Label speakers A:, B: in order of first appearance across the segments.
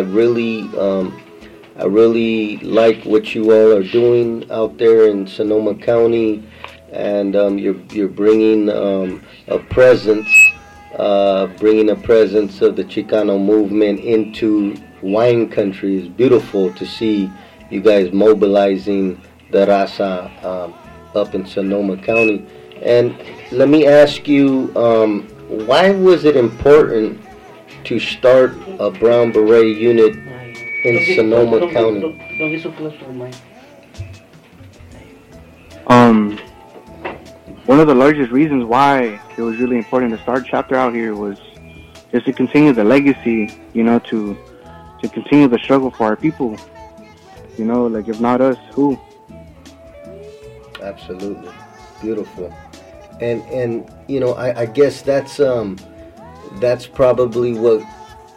A: I really, um, I really like what you all are doing out there in Sonoma County, and um, you're you're bringing um, a presence, uh, bringing a presence of the Chicano movement into wine country. It's beautiful to see you guys mobilizing the raza um, up in Sonoma County. And let me ask you, um, why was it important to start a Brown Beret unit in Sonoma County?
B: Um, one of the largest reasons why it was really important to start chapter out here was just to continue the legacy, you know, to to continue the struggle for our people. You know, like if not us, who?
A: Absolutely, beautiful, and and you know, I, I guess that's um that's probably what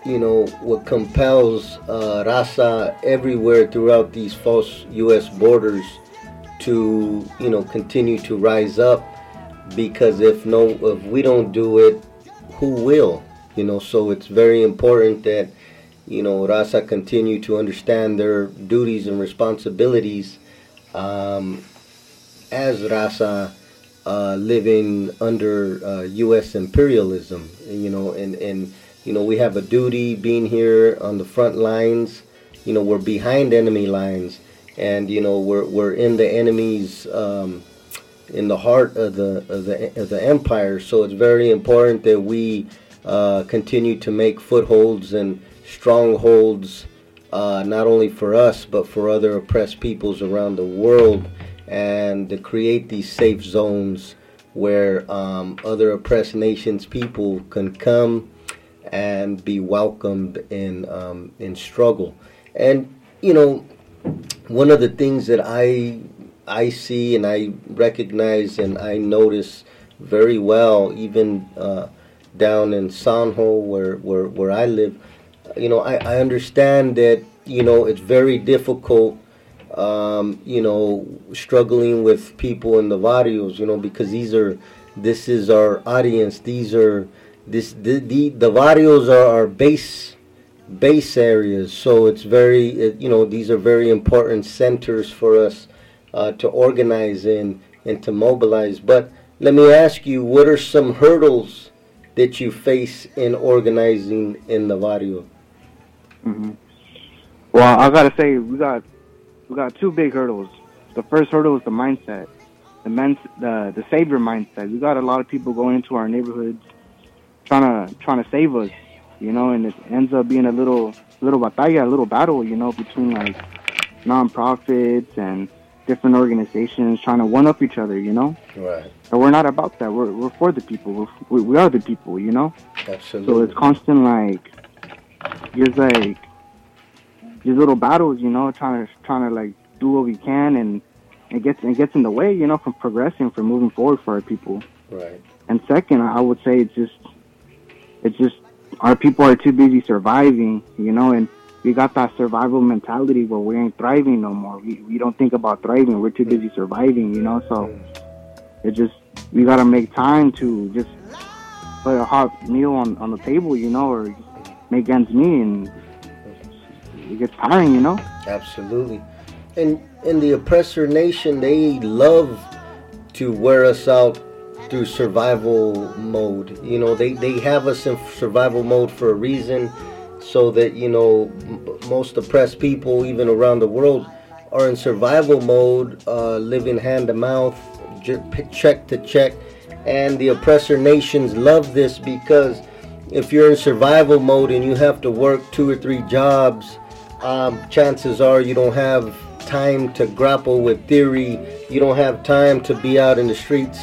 A: you know what compels uh, Raza everywhere throughout these false U.S. borders to you know continue to rise up because if no if we don't do it, who will? You know, so it's very important that you know Raza continue to understand their duties and responsibilities um, as Raza uh, living under uh, U.S. imperialism. You know, and and you know we have a duty being here on the front lines. You know, we're behind enemy lines, and you know we're we're in the enemy's. Um, in the heart of the of the of the empire, so it's very important that we uh, continue to make footholds and strongholds, uh, not only for us but for other oppressed peoples around the world, and to create these safe zones where um, other oppressed nations people can come and be welcomed in um, in struggle. And you know, one of the things that I I see and I recognize and I notice very well, even uh, down in Sanho where, where where I live, you know, I, I understand that you know it's very difficult um, you know, struggling with people in the barrios, you know, because these are, this is our audience. These are, this the the, the barrios are our base base areas. So it's very, you know, these are very important centers for us uh, to organize in and to mobilize. But let me ask you, what are some hurdles that you face in organizing in the barrio?
B: Mm-hmm. Well, I gotta say, we got we got two big hurdles. The first hurdle is the mindset, the men, the the savior mindset. We got a lot of people going into our neighborhoods trying to trying to save us, you know, and it ends up being a little little batalla, a little battle, you know, between like nonprofits and different organizations trying to one up each other, you know.
A: Right.
B: But we're not about that. We're we're for the people. We're, we we are the people, you know.
A: Absolutely.
B: So it's constant like just like these little battles, you know, trying to trying to like do what we can, and it gets it gets in the way, you know, from progressing, from moving forward for our people.
A: Right.
B: And second, I would say it's just it's just our people are too busy surviving, you know, and we got that survival mentality where we ain't thriving no more. We we don't think about thriving. We're too busy surviving, you know. So it just we gotta make time to just put a hot meal on on the table, you know, or make ends meet, and it gets tiring, you know.
A: Absolutely. And in the oppressor nation, they love to wear us out through survival mode. You know, they, they have us in survival mode for a reason so that, you know, most oppressed people, even around the world, are in survival mode, uh, living hand to mouth, check to check. And the oppressor nations love this because if you're in survival mode and you have to work two or three jobs, um, chances are you don't have time to grapple with theory. You don't have time to be out in the streets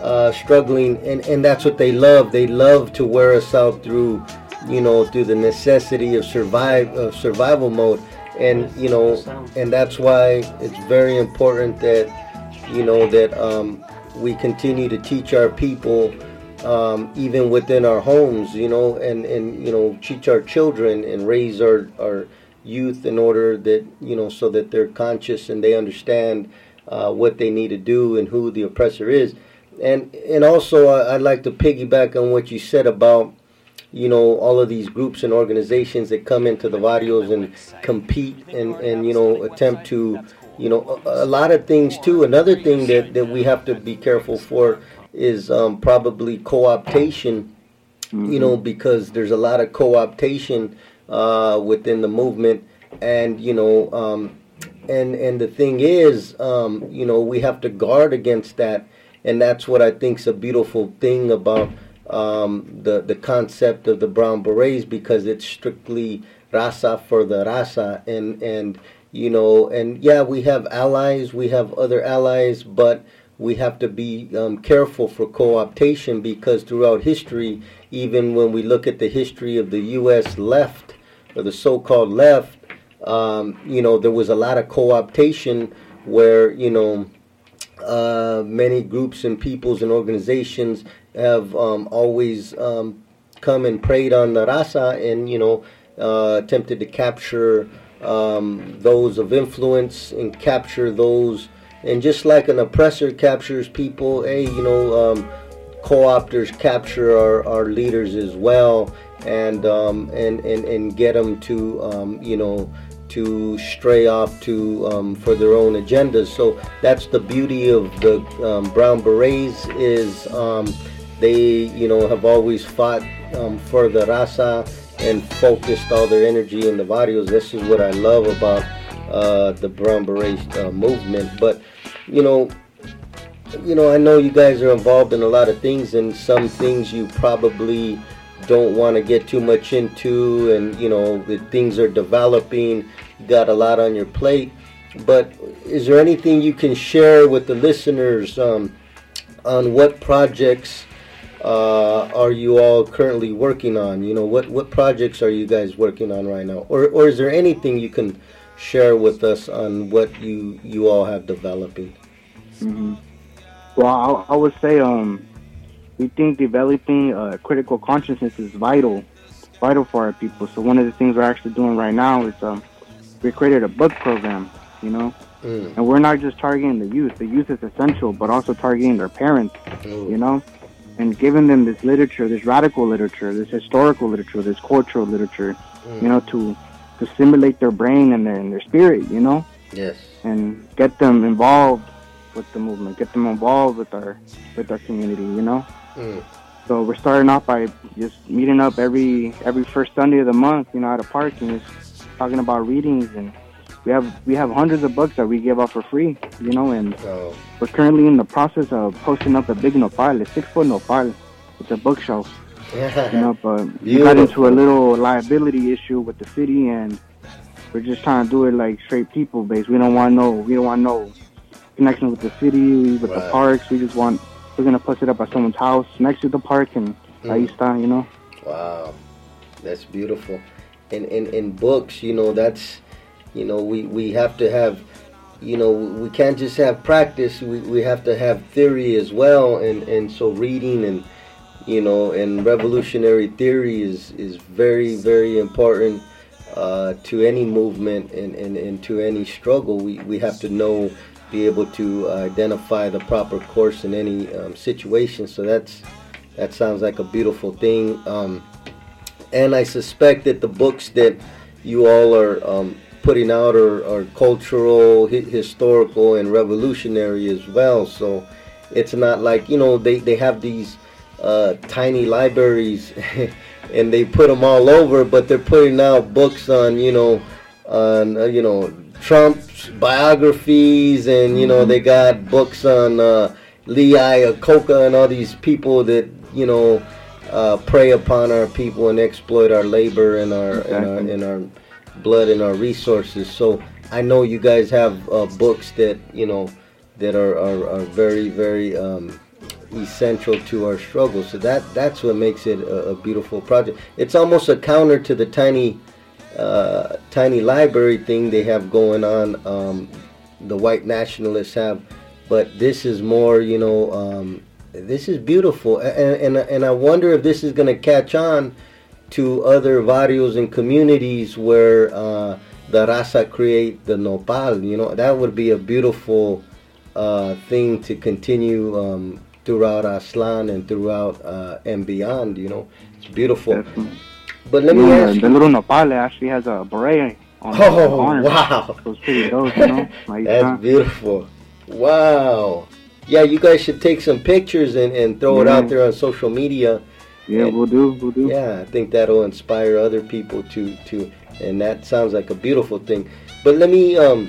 A: uh, struggling, and, and that's what they love. They love to wear us out through, you know, through the necessity of survive of survival mode, and you know, and that's why it's very important that, you know, that um, we continue to teach our people. Um, even within our homes, you know, and, and you know, teach our children and raise our, our youth in order that you know so that they're conscious and they understand uh, what they need to do and who the oppressor is. And and also I, would like to piggyback on what you said about you know all of these groups and organizations that come into the barrios and compete and and you know attempt to you know a, a lot of things too. Another thing that that we have to be careful for is um, probably co-optation you know because there's a lot of co-optation uh, within the movement and you know um, and and the thing is um, you know we have to guard against that and that's what I think's a beautiful thing about um, the the concept of the brown berets because it's strictly raza for the raza, and and you know and yeah we have allies we have other allies but we have to be um, careful for co-optation because throughout history even when we look at the history of the U.S. left or the so-called left um, you know there was a lot of co-optation where you know uh, many groups and peoples and organizations have um, always um, come and preyed on the raza and you know uh, attempted to capture um, those of influence and capture those. And just like an oppressor captures people hey you know um, co-opters capture our, our leaders as well and um, and, and and get them to um, you know to stray off to um, for their own agendas. So that's the beauty of the um, Brown Berets is um, they you know have always fought um, for the raza and focused all their energy in the barrios. This is what I love about uh, the Brown Berets uh, movement. But you know. You know, I know you guys are involved in a lot of things, and some things you probably don't want to get too much into and you know things are developing got a lot on your plate. But is there anything you can share with the listeners um, on what projects uh, are you all currently working on? You know what what projects are you guys working on right now? Or or is there anything you can share with us on what you you all have developing?
B: Mm-hmm. well I, I would say um we think developing a critical consciousness is vital, vital for our people. So one of the things we're actually doing right now is um, we created a book program, you know, mm. and we're not just targeting the youth. The youth is essential, but also targeting their parents, mm. you know, and giving them this literature, this radical literature, this historical literature, this cultural literature, mm. you know, to to stimulate their brain and their and their spirit, you know.
A: Yes.
B: And get them involved with the movement, get them involved with our with our community, you know. Mm. So we're starting off by just meeting up every every first Sunday of the month, you know, at a park and just talking about readings and we have we have hundreds of books that we give out for free, you know, and oh. we're currently in the process of posting up a big nopal, a six foot nopal. It's a bookshelf. Yeah. You know, but we got into a little liability issue with the city and we're just trying to do it like straight people based. We don't want no we don't want no connection with the city, with right. the parks. We just want we're gonna put it up at someone's house next to the park and mm. ahí está, you know.
A: Wow, that's beautiful. And in in books, you know, that's you know we we have to have you know we can't just have practice we, we have to have theory as well and and so reading and you know and revolutionary theory is is very very important uh, to any movement and, and, and to any struggle we, we have to know be able to identify the proper course in any um, situation. So that's that sounds like a beautiful thing. Um, and I suspect that the books that you all are um, putting out are, are cultural, hi- historical, and revolutionary as well. So it's not like you know they they have these uh, tiny libraries and they put them all over, but they're putting out books on you know on uh, you know Trump's biographies, and you know mm-hmm. they got books on uh, Lee Iacocca and all these people that you know uh, prey upon our people and exploit our labor and our, exactly. and our and our blood and our resources. So I know you guys have uh, books that you know that are are, are very very um, essential to our struggle. So that that's what makes it a, a beautiful project. It's almost a counter to the tiny uh, tiny library thing they have going on. Um, the white nationalists have, but this is more, you know, um, this is beautiful, and, and and I wonder if this is going to catch on to other barrios and communities where uh, the raza create the nopal. You know, that would be a beautiful uh, thing to continue um, throughout Aztlan and throughout uh, and beyond. You know, It's beautiful.
B: Definitely.
A: But let me
B: Yeah,
A: ask
B: the
A: you.
B: little nopale actually has a beret on
A: Oh
B: arm.
A: wow,
B: So it's pretty dope, you know. Like,
A: that's beautiful. Wow. Yeah, you guys should take some pictures and, and throw it out there on social media.
B: yeah, we'll do, we'll do.
A: Yeah, I think that'll inspire other people to to, and that sounds like a beautiful thing. But let me, um,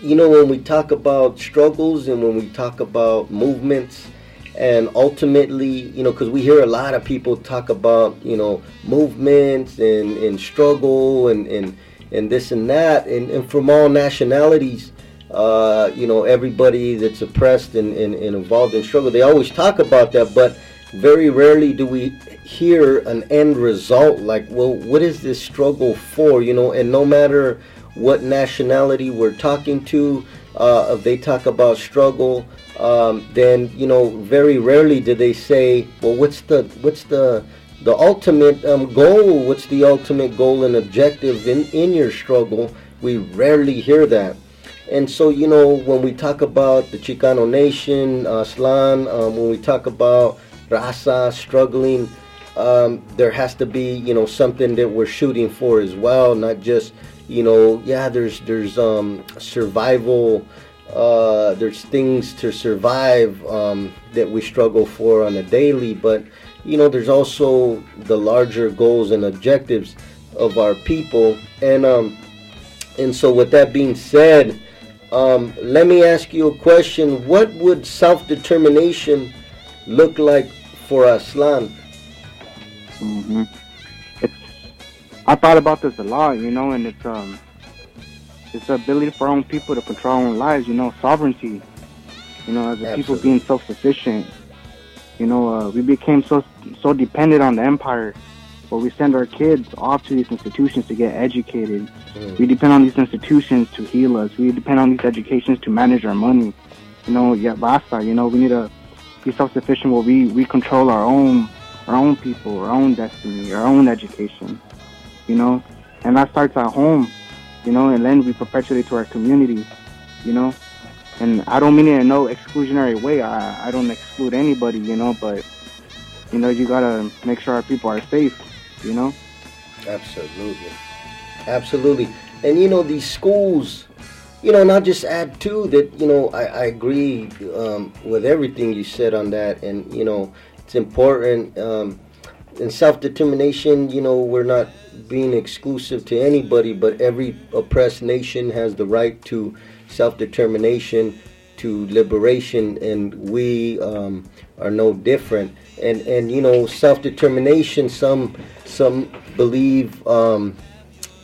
A: you know, when we talk about struggles and when we talk about movements, and ultimately, you know, because we hear a lot of people talk about, you know, movements and and struggle and and and this and that, and, and from all nationalities. Uh, you know, everybody that's oppressed and, and, and involved in struggle, they always talk about that, but very rarely do we hear an end result like well what is this struggle for you know and no matter what nationality we're talking to uh, if they talk about struggle um, then you know very rarely do they say well what's the what's the the ultimate um, goal? What's the ultimate goal and objective in in your struggle? We rarely hear that. And so, you know, when we talk about the Chicano nation, uh, Slan, um, when we talk about Raza struggling, um, there has to be, you know, something that we're shooting for as well, not just, you know, yeah, there's there's um, survival, uh, there's things to survive um, that we struggle for on a daily, but you know, there's also the larger goals and objectives of our people, and um, and so with that being said. Um, let me ask you a question. What would self-determination look like for Aztlan?
B: hmm It's I thought about this a lot, you know, and it's um it's the ability for our own people to control our own lives, you know, sovereignty. You know, as a people being self sufficient. You know, uh, we became so so dependent on the empire, where we send our kids off to these institutions to get educated.
A: Mm.
B: We depend on these institutions to heal us. We depend on these educations to manage our money. You know, yeah, basta. You know, we need to be self-sufficient where we, we control our own our own people, our own destiny, our own education. You know, and that starts at home. You know, and then we perpetuate to our community. You know, and I don't mean it in no exclusionary way. I I don't exclude anybody. You know, but you know you gotta make sure our people are safe. You know.
A: Absolutely. Absolutely. And you know, these schools, you know, not just add to that, you know, I, I agree um, with everything you said on that. And, you know, it's important. Um, in self determination, you know, we're not being exclusive to anybody, but every oppressed nation has the right to self determination, to liberation, and we um, are no different. And, and you know, self determination, some, some believe. Um,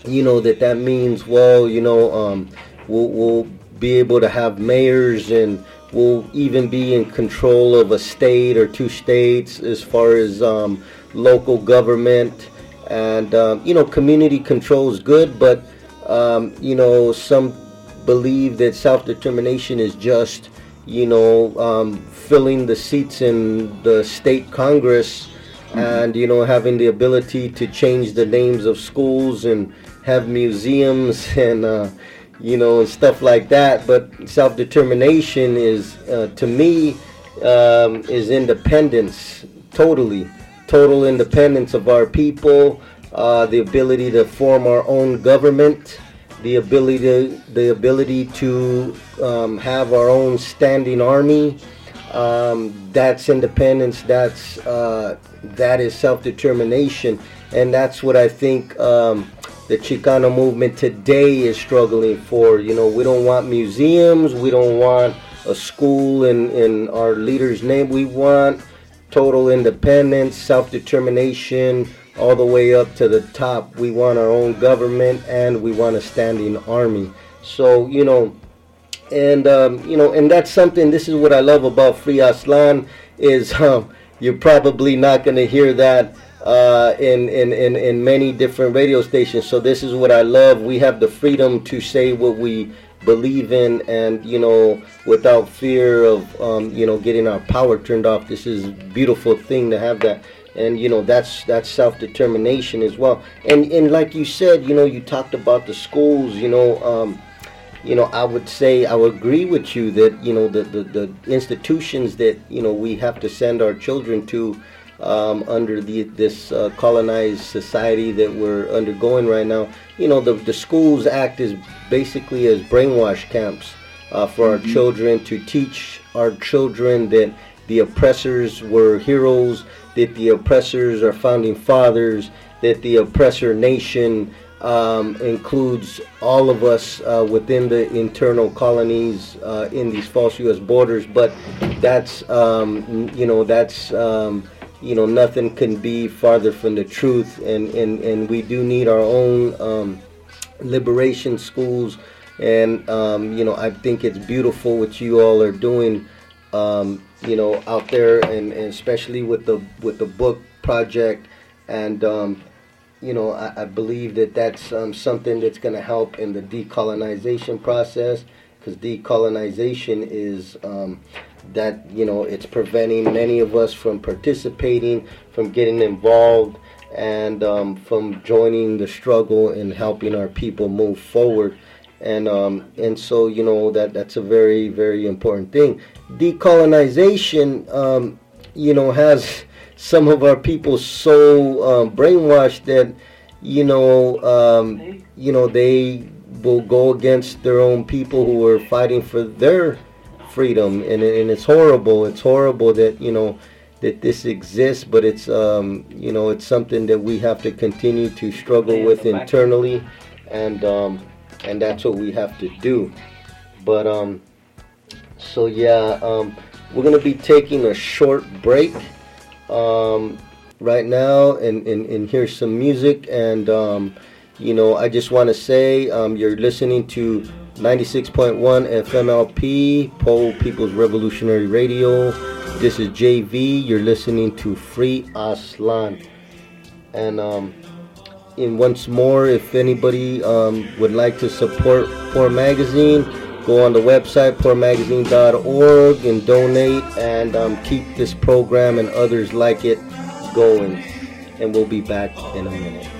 A: you know that that means well you know um, we'll, we'll be able to have mayors and we'll even be in control of a state or two states as far as um, local government and um, you know community control is good but um, you know some believe that self-determination is just you know um, filling the seats in the state congress and you know having the ability to change the names of schools and have museums and uh, you know and stuff like that but self-determination is uh, to me um, is independence totally total independence of our people uh, the ability to form our own government the ability to, the ability to um, have our own standing army um, that's independence that's uh, that is self-determination. And that's what i think um, the chicano movement today is struggling for. You know we don't want museums we don't want a school in, in our leader's name we want total independence self-determination all the way up to the top we want our own government and we want a standing army so you know and um, you know, and that's something. This is what I love about Free Aztlan is um, you're probably not going to hear that uh, in, in in in many different radio stations. So this is what I love. We have the freedom to say what we believe in, and you know, without fear of um, you know getting our power turned off. This is beautiful thing to have that. And you know that's that's self determination as well. And and like you said, you know, you talked about the schools. You know, um, you know, I would say I would agree with you that you know the, the, the institutions that you know we have to send our children to um, under the this uh, colonized society that we're undergoing right now. You know, the the schools act as basically as brainwash camps uh, for mm-hmm. our children to teach our children that the oppressors were heroes, that the oppressors are founding fathers, that the oppressor nation um, includes all of us uh, within the internal colonies uh, in these false U.S. borders. But that's um, you know that's um, you know nothing can be farther from the truth, and and and we do need our own um, liberation schools. And um, you know I think it's beautiful what you all are doing. Um, you know out there, and, and especially with the with the book project and um, you know, I, I believe that that's um, something that's going to help in the decolonization process because decolonization is um, that, you know, it's preventing many of us from participating, from getting involved, and um, from joining the struggle and helping our people move forward. And um, and so you know that that's a very very important thing. Decolonization, um, you know, has some of our people so um, brainwashed that you know um, you know they will go against their own people who are fighting for their freedom and, and it's horrible it's horrible that you know that this exists but it's um, you know it's something that we have to continue to struggle with internally and um, and that's what we have to do but um so yeah um, we're gonna be taking a short break um, right now and, and, and hear some music. And, um, you know, I just want to say um, you're listening to 96.1 FMLP, Poor People's Revolutionary Radio. This is JV. You're listening to Free Aztlan. And, um, and once more, if anybody um, would like to support Poor Magazine, go on the website poormagazine.org and donate and um, keep this program and others like it going and we'll be back in a minute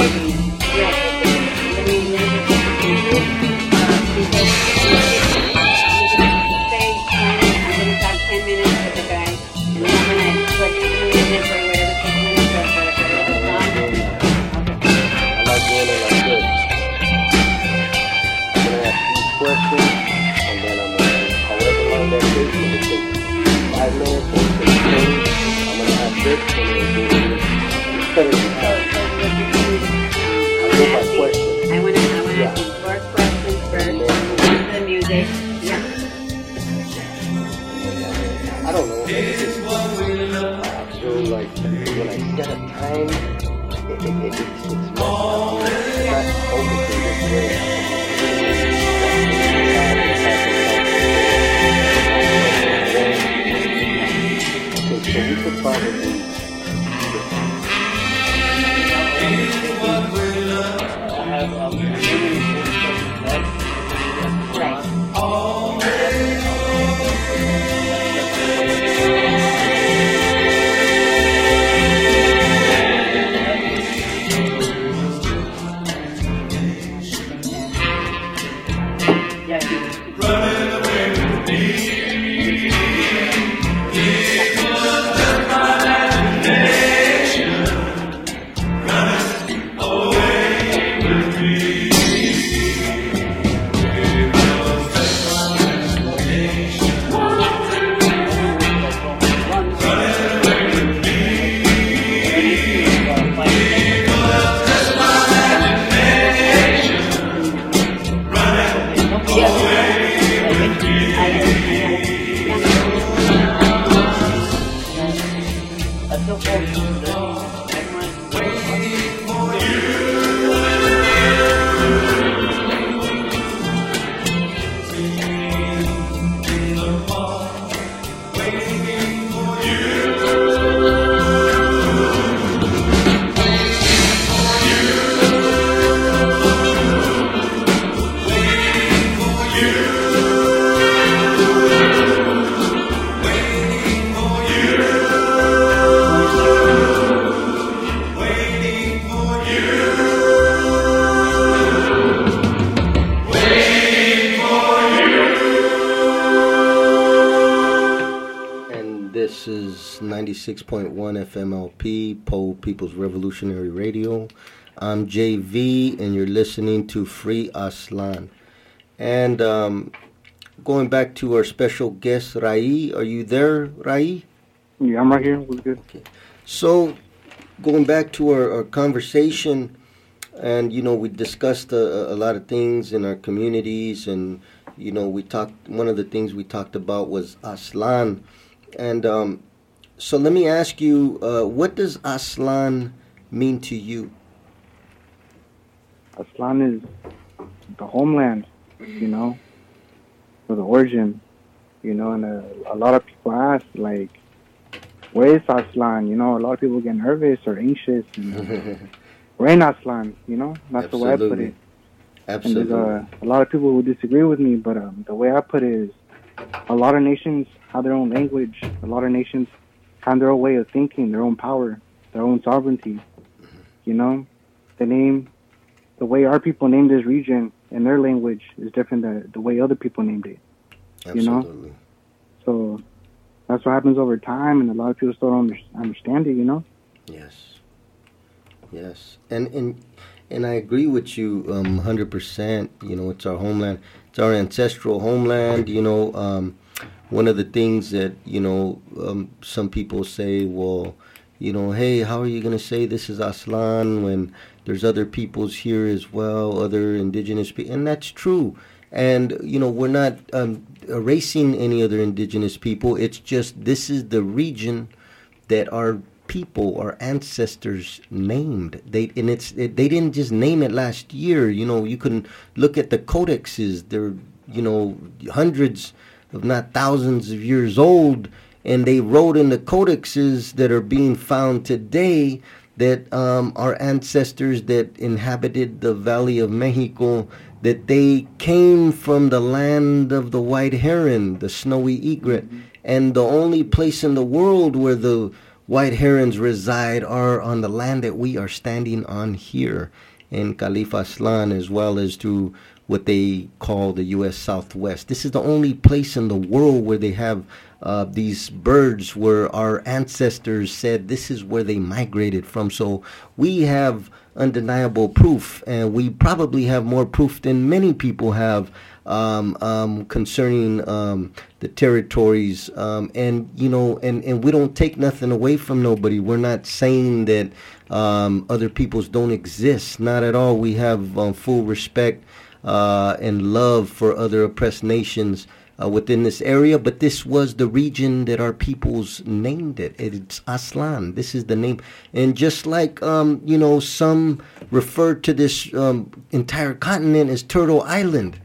C: yeah.
A: 96.1 FMLP, Poor People's Revolutionary Radio. I'm JV, and you're listening to Free Aztlan. And um, going back to our special guest, Rai. Are you there, Rai?
B: Yeah, I'm right here. What's good?
A: So, going back to our, our conversation, and you know, we discussed a, a lot of things in our communities, and you know, we talked. One of the things we talked about was Aztlan, and um, so let me ask you, uh, what does Aztlan mean to you?
B: Aztlan is the homeland, you know, or the origin, you know, and a, a lot of people ask, like, where is Aztlan? You know, a lot of people get nervous or anxious. And where in Aztlan? You know, that's the way I put it. Absolutely. And there's
A: Absolutely.
B: uh, a lot of people who disagree with me, but um, the way I put it is a lot of nations have their own language. A lot of nations have their own way of thinking, their own power, their own sovereignty. You know, the name, the way our people named this region in their language is different than the way other people named it. you know? So that's what happens over time, and a lot of people still don't understand it. You know.
A: Yes. Yes. And and and I agree with you um 100%. You know, it's our homeland. It's our ancestral homeland, you know, um one of the things that, you know, um some people say, well, you know, hey, how are you going to say this is Aztlan when there's other peoples here as well, other indigenous people, and that's true. And you know, we're not um, erasing any other indigenous people. It's just this is the region that our people, our ancestors named. They and it's it, they didn't just name it last year. You know, you can look at the codexes. They're you know hundreds, if not thousands of years old, and they wrote in the codexes that are being found today that um, our ancestors that inhabited the Valley of Mexico that they came from the land of the white heron, the snowy egret, and the only place in the world where the white herons reside are on the land that we are standing on here in Calif Aztlan, as well as to what they call the U.S. Southwest. This is the only place in the world where they have uh, these birds where our ancestors said this is where they migrated from. So we have undeniable proof, and we probably have more proof than many people have um, um, concerning um, the territories, um, and you know, and and we don't take nothing away from nobody. We're not saying that um, other peoples don't exist. Not at all. We have um, full respect uh, and love for other oppressed nations uh, within this area, but this was the region that our peoples named it. It's Aztlan. This is the name. And just like, um, you know, some refer to this um, entire continent as Turtle Island.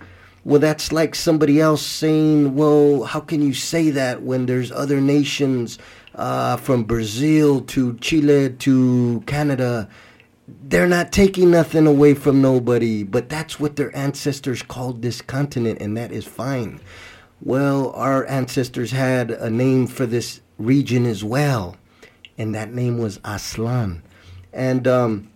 A: Well, that's like somebody else saying, well, how can you say that when there's other nations uh, from Brazil to Chile to Canada? They're not taking nothing away from nobody, but that's what their ancestors called this continent, and that is fine. Well, our ancestors had a name for this region as well, and that name was Aztlan. And, um,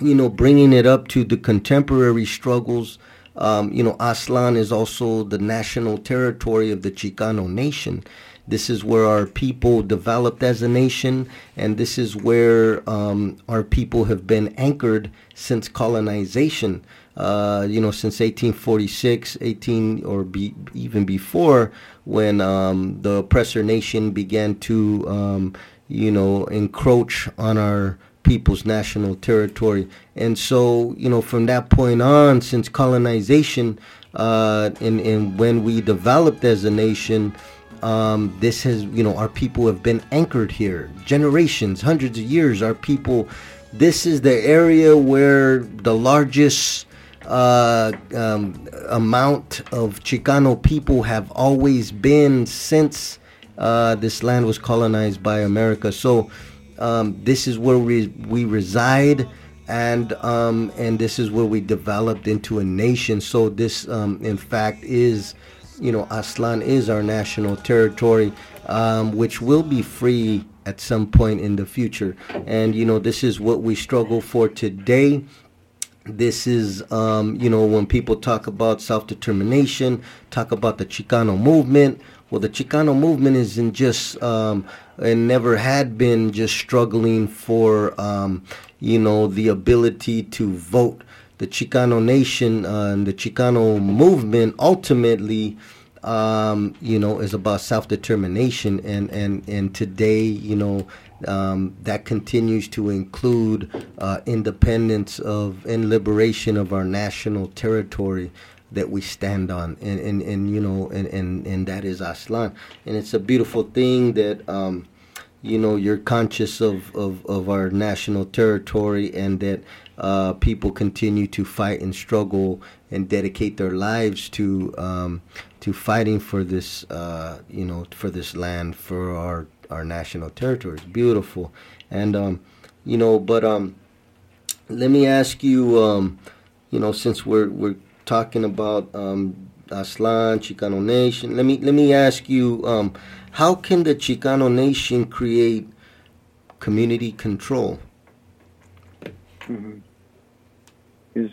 A: you know, bringing it up to the contemporary struggles, um, you know, Aztlan is also the national territory of the Chicano nation. This is where our people developed as a nation, and this is where um, our people have been anchored since colonization. Uh, you know, since 1846, 18 or be, even before, when um, the oppressor nation began to, um, you know, encroach on our people's national territory. And so, you know, from that point on, since colonization, uh, and, and when we developed as a nation, um, this has, you know, our people have been anchored here. Generations, hundreds of years, our people, this is the area where the largest uh, um, amount of Chicano people have always been since uh, this land was colonized by America. So um, this is where we, we reside. And um, and this is where we developed into a nation. So this, um, in fact, is you know, Aztlan is our national territory, um, which will be free at some point in the future. And, you know, this is what we struggle for today. This is, um, you know, when people talk about self determination, talk about the Chicano movement. Well, the Chicano movement isn't just, um, and never had been just struggling for, um, you know, the ability to vote the Chicano nation uh, and the Chicano movement ultimately, um, you know, is about self determination, and and and today, you know. Um, that continues to include uh, independence of and liberation of our national territory that we stand on, and and, and you know, and, and and that is Aztlan, and it's a beautiful thing that um, you know you're conscious of, of, of our national territory and that uh, people continue to fight and struggle and dedicate their lives to um, to fighting for this uh, you know for this land for our our national territory. It's beautiful, and um, you know, but um, let me ask you, um, you know, since we're we're talking about um, Aztlan Chicano Nation, let me let me ask you, um, how can the Chicano Nation create community control?
B: Mm-hmm. Is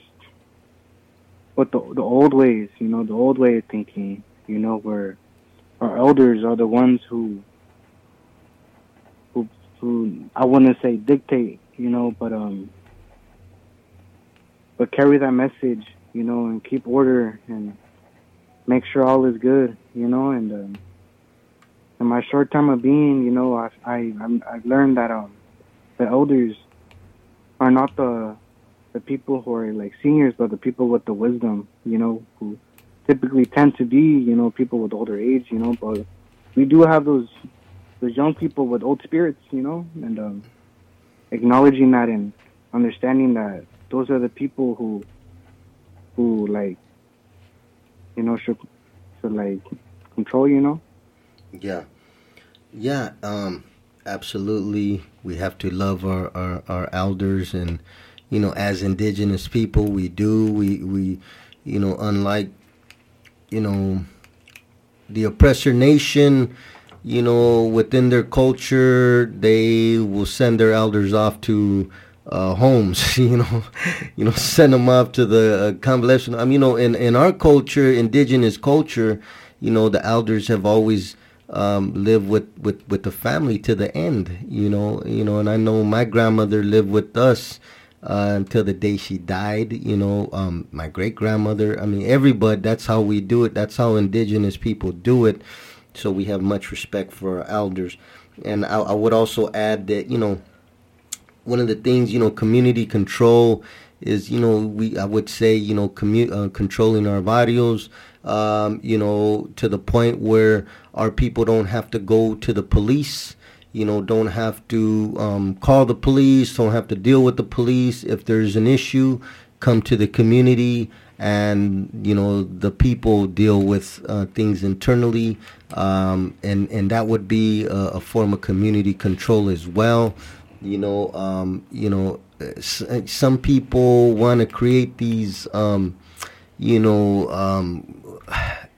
B: but the the old ways, you know, the old way of thinking, you know, where our elders are the ones who who who I wouldn't say dictate, you know, but um but carry that message, you know, and keep order and make sure all is good, you know, and um in my short time of being, you know, I I I've learned that um the elders are not the the people who are like seniors, but the people with the wisdom, you know, who typically tend to be, you know, people with older age, you know, but we do have those those young people with old spirits, you know, and um, acknowledging that and understanding that those are the people who who like you know should should like control, you know.
A: Yeah, yeah, um, absolutely. We have to love our, our, our elders, and you know, as indigenous people, we do. We we, you know, unlike, you know, the oppressor nation, you know, within their culture, they will send their elders off to uh, homes, you know, you know, send them off to the uh, convalescent. I mean, you know, in in our culture, indigenous culture, you know, the elders have always um, live with, with, with the family to the end, you know, you know, and I know my grandmother lived with us, uh, until the day she died. You know, um, my great grandmother. I mean, everybody. That's how we do it. That's how indigenous people do it. So we have much respect for our elders. And I, I would also add that you know, one of the things you know, community control is you know we I would say you know commu- uh, controlling our barrios. Um, you know, to the point where our people don't have to go to the police you know, don't have to um, call the police, don't have to deal with the police. If there's an issue, come to the community, and you know, the people deal with uh, things internally, um, and and that would be a, a, form of community control as well. You know, um, you know, some people want to create these, um, you know, um,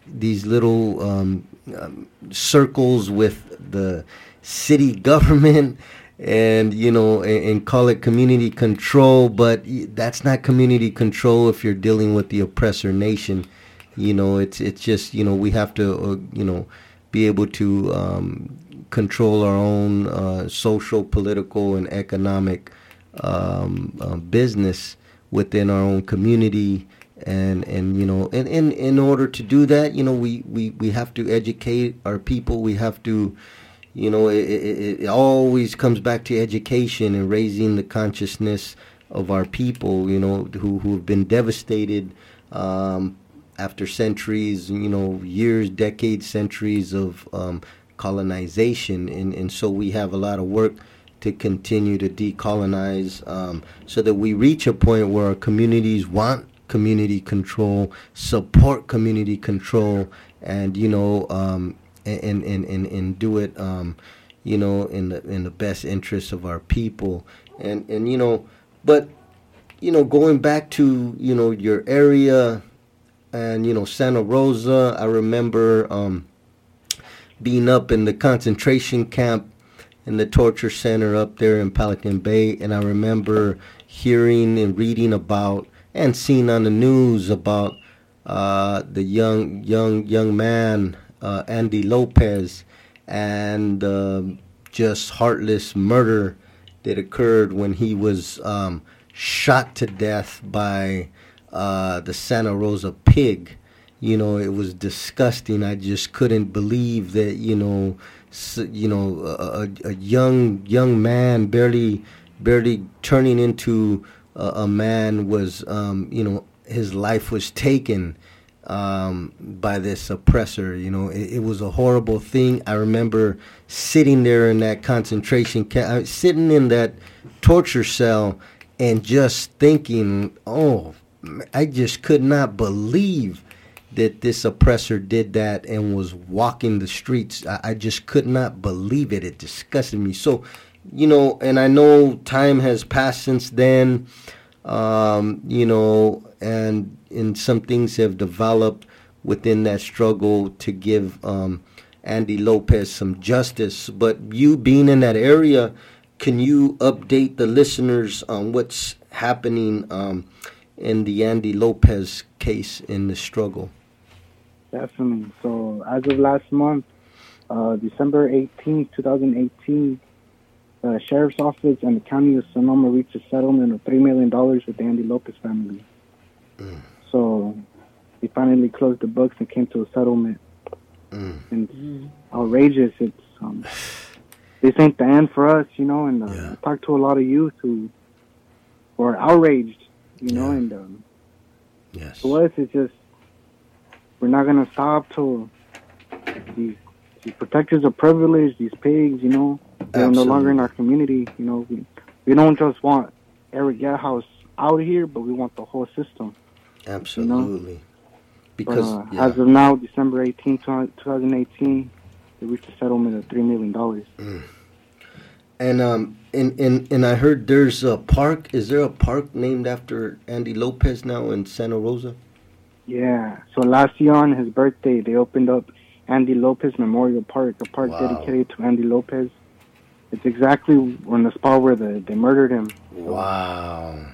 A: these little um, circles with the city government and you know and, and, call it community control but that's not community control if you're dealing with the oppressor nation. You know it's it's just you know we have to uh, you know be able to um, control our own uh, social political and economic um, uh, business within our own community. And and you know and, and in order to do that you know we, we we have to educate our people. We have to you know, it, it, it always comes back to education and raising the consciousness of our people, you know, who, who have been devastated um, after centuries, you know, years, decades, centuries of um, colonization. And, and so we have a lot of work to continue to decolonize um, so that we reach a point where our communities want community control, support community control, and, you know, um, and and and, and do it um, you know in the in the best interest of our people. And and you know but you know going back to you know your area and you know Santa Rosa I remember um, being up in the concentration camp in the torture center up there in Pelican Bay. And I remember hearing and reading about and seeing on the news about uh, the young young young man uh, Andy Lopez and uh, just heartless murder that occurred when he was um, shot to death by uh, the Santa Rosa pig. You know, it was disgusting. I just couldn't believe that. You know, you know, a, a young young man barely barely turning into a, a man was, um, you know, his life was taken um, by this oppressor. You know, it, it, was a horrible thing. I remember sitting there in that concentration camp, sitting in that torture cell, and just thinking, oh, I just could not believe that this oppressor did that and was walking the streets. I, I just could not believe it. It disgusted me. So, you know, and I know time has passed since then. Um, you know, and and some things have developed within that struggle to give um, Andy Lopez some justice. But you being in that area, can you update the listeners on what's happening um, in the Andy Lopez case in the struggle?
B: Definitely. So as of last month, uh, December 18, 2018, the sheriff's office and the county of Sonoma reached a settlement of $3 million with the Andy Lopez family. Mm. So they finally closed the books and came to a settlement. Mm. And mm. outrageous. It's um, this ain't the end for us, you know. And uh, yeah. I talked to a lot of youth who were outraged, you know. And um,
A: yes,
B: to us, it's just we're not gonna stop till these these protectors of privilege, these pigs, you know, they're no longer in our community. You know, we we don't just want Erick Gelhaus out here, but we want the whole system.
A: Absolutely. You know?
B: Because but, uh, yeah. as of now, December 18, 2018, they reached a settlement of $3 million. Mm.
A: And um and, and and I heard there's a park. Is there a park named after Andy Lopez now in Santa Rosa?
B: Yeah. So last year on his birthday, they opened up Andy Lopez Memorial Park, a park wow. dedicated to Andy Lopez. It's exactly on the spot where the, they murdered him.
A: Wow.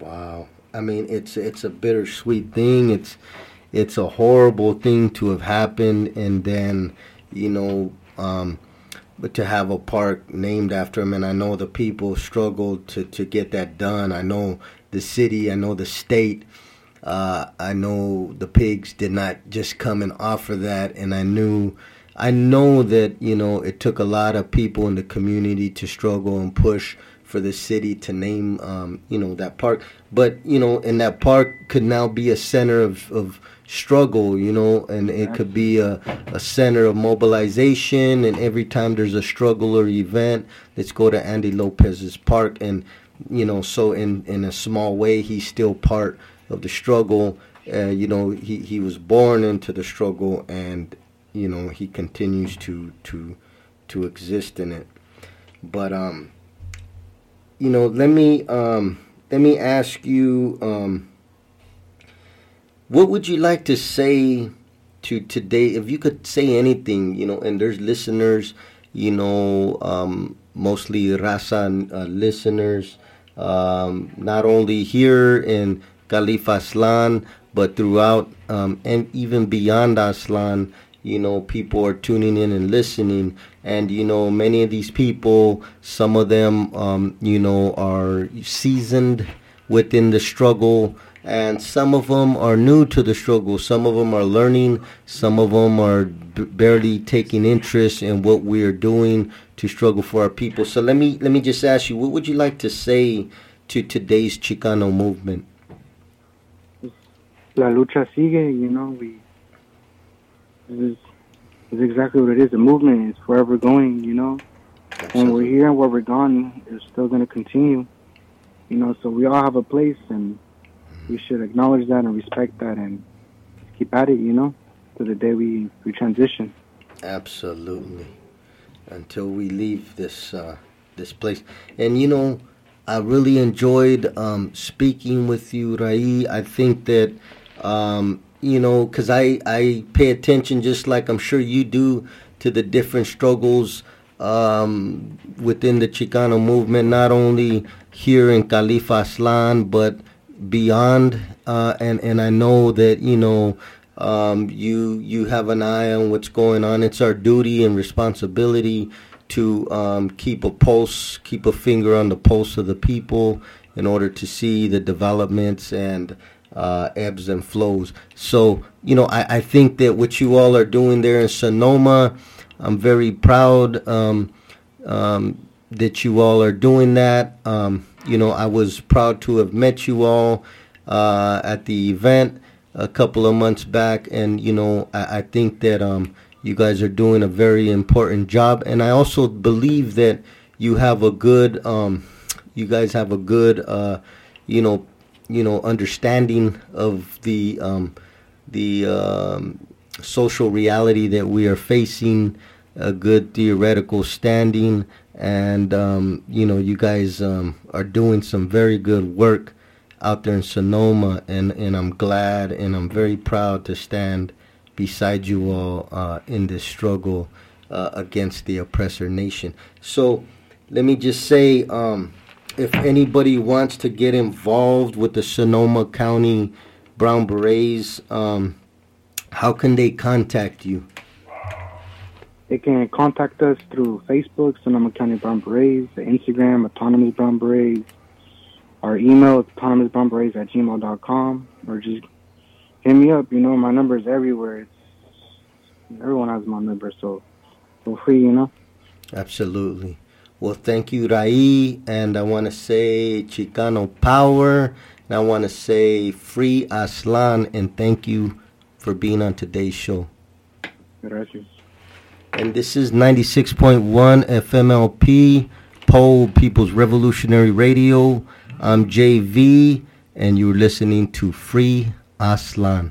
A: Wow. I mean, it's it's a bittersweet thing. It's it's a horrible thing to have happened, and then you know, um, but to have a park named after him, and I know the people struggled to to get that done. I know the city, I know the state. Uh, I know the pigs did not just come and offer that, and I knew, I know that you know it took a lot of people in the community to struggle and push for the city to name, um, you know, that park. But you know, and that park could now be a center of, of struggle, you know, and it could be a, a center of mobilization. And every time there's a struggle or event, let's go to Andy Lopez's park. And, you know, so in, in a small way, he's still part of the struggle. Uh, you know, he, he was born into the struggle and, you know, he continues to, to, to exist in it. But, um, you know, let me, um, let me ask you, um, what would you like to say to today? If you could say anything, you know, and there's listeners, you know, um, mostly Raza uh, listeners, um, not only here in Califia Aztlan, but throughout um, and even beyond Aztlan, you know, people are tuning in and listening. And, you know, many of these people, some of them, um, you know, are seasoned within the struggle and some of them are new to the struggle. Some of them are learning. Some of them are b- barely taking interest in what we are doing to struggle for our people. So let me let me just ask you, what would you like to say to today's Chicano movement?
B: La lucha sigue, you know, we this is, this is exactly what it is. The movement is forever going, you know. When we're here and where we're gone, it's still going to continue. You know, so we all have a place and we should acknowledge that and respect that and keep at it, you know, to the day we, we transition.
A: Absolutely. Until we leave this uh, this place. And you know, I really enjoyed um, speaking with you, Rai. I think that um, you know, because I I pay attention just like I'm sure you do to the different struggles um, within the Chicano movement, not only here in Califia Aztlan, but beyond. Uh, and and I know that you know um, you you have an eye on what's going on. It's our duty and responsibility to um, keep a pulse, keep a finger on the pulse of the people in order to see the developments and uh, ebbs and flows. So, you know, I, I think that what you all are doing there in Sonoma, I'm very proud um, um, that you all are doing that. Um, you know, I was proud to have met you all uh, at the event a couple of months back, and you know, I, I think that um, you guys are doing a very important job, and I also believe that you have a good, um, you guys have a good, uh, you know, you know, understanding of the um, the um, social reality that we are facing, a good theoretical standing, and um, you know, you guys um, are doing some very good work out there in Sonoma, and, and I'm glad and I'm very proud to stand beside you all uh, in this struggle uh, against the oppressor nation. So let me just say, um, if anybody wants to get involved with the Sonoma County Brown Berets, um, how can they contact you?
B: They can contact us through Facebook, Sonoma County Brown Berets, the Instagram, Autonomous Brown Berets. Our email autonomousbrownberets at gmail.com. Or just hit me up. You know, my number is everywhere. It's, everyone has my number, so feel free, you know.
A: Absolutely. Well, thank you, Rai. And I want to say Chicano Power. And I want to say Free Aztlan. And thank you for being on today's show.
B: Gracias.
A: And this is 96.1 FMLP, Poor People's Revolutionary Radio. I'm JV, and you're listening to Free Aztlan.